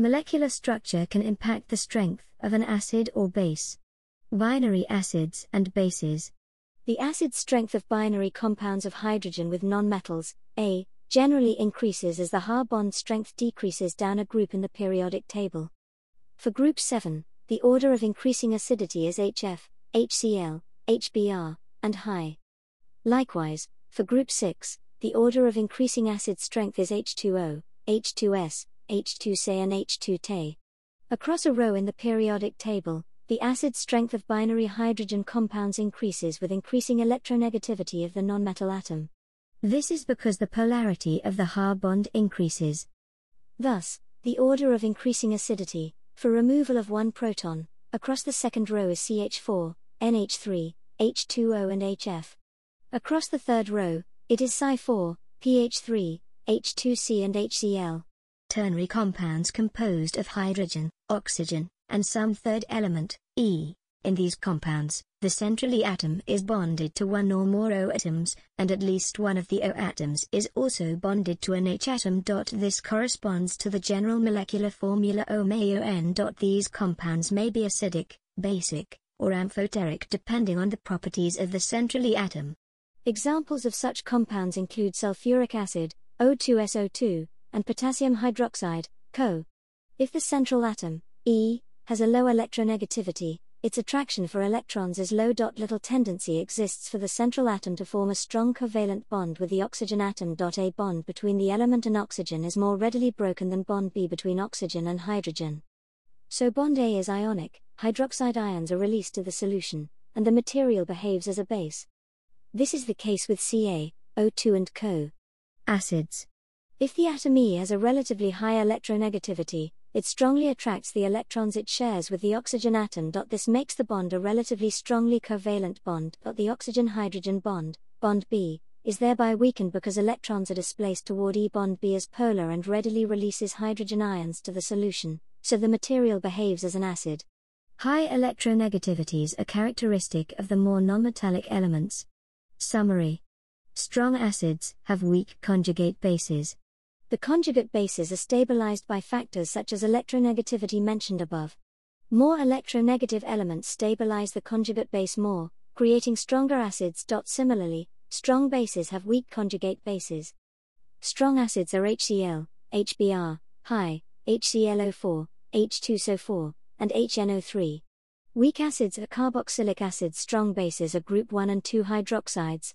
Molecular structure can impact the strength of an acid or base. Binary acids and bases. The acid strength of binary compounds of hydrogen with nonmetals, A, generally increases as the Ha bond strength decreases down a group in the periodic table. For group 7, the order of increasing acidity is HF, HCl, HBr, and HI. Likewise, for group 6, the order of increasing acid strength is H2O, H2S, H2Se and H2Te. Across a row in the periodic table, the acid strength of binary hydrogen compounds increases with increasing electronegativity of the nonmetal atom. This is because the polarity of the Ha bond increases. Thus, the order of increasing acidity, for removal of one proton, across the second row is CH4, NH3, H2O and HF. Across the third row, it is Psi4, PH3, H2C and HCl ternary compounds composed of hydrogen, oxygen, and some third element, E. In these compounds, the central E atom is bonded to one or more O atoms, and at least one of the O atoms is also bonded to an H atom. This corresponds to the general molecular formula OMAON. These compounds may be acidic, basic, or amphoteric depending on the properties of the central E atom. Examples of such compounds include sulfuric acid, O2SO2, and potassium hydroxide, Co. If the central atom, E, has a low electronegativity, its attraction for electrons is low. Little tendency exists for the central atom to form a strong covalent bond with the oxygen atom. A bond between the element and oxygen is more readily broken than bond B between oxygen and hydrogen. So bond A is ionic, hydroxide ions are released to the solution, and the material behaves as a base. This is the case with Ca, O2 and Co. Acids. If the atom E has a relatively high electronegativity, it strongly attracts the electrons it shares with the oxygen atom. This makes the bond a relatively strongly covalent bond. The oxygen hydrogen bond, bond B, is thereby weakened because electrons are displaced toward E bond B as polar and readily releases hydrogen ions to the solution, so the material behaves as an acid. High electronegativities are characteristic of the more nonmetallic elements. Summary Strong acids have weak conjugate bases. The conjugate bases are stabilized by factors such as electronegativity mentioned above. More electronegative elements stabilize the conjugate base more, creating stronger acids. Similarly, strong bases have weak conjugate bases. Strong acids are HCl, HBr, HI, HClO4, H2SO4, and HNO3. Weak acids are carboxylic acids. Strong bases are group 1 and 2 hydroxides,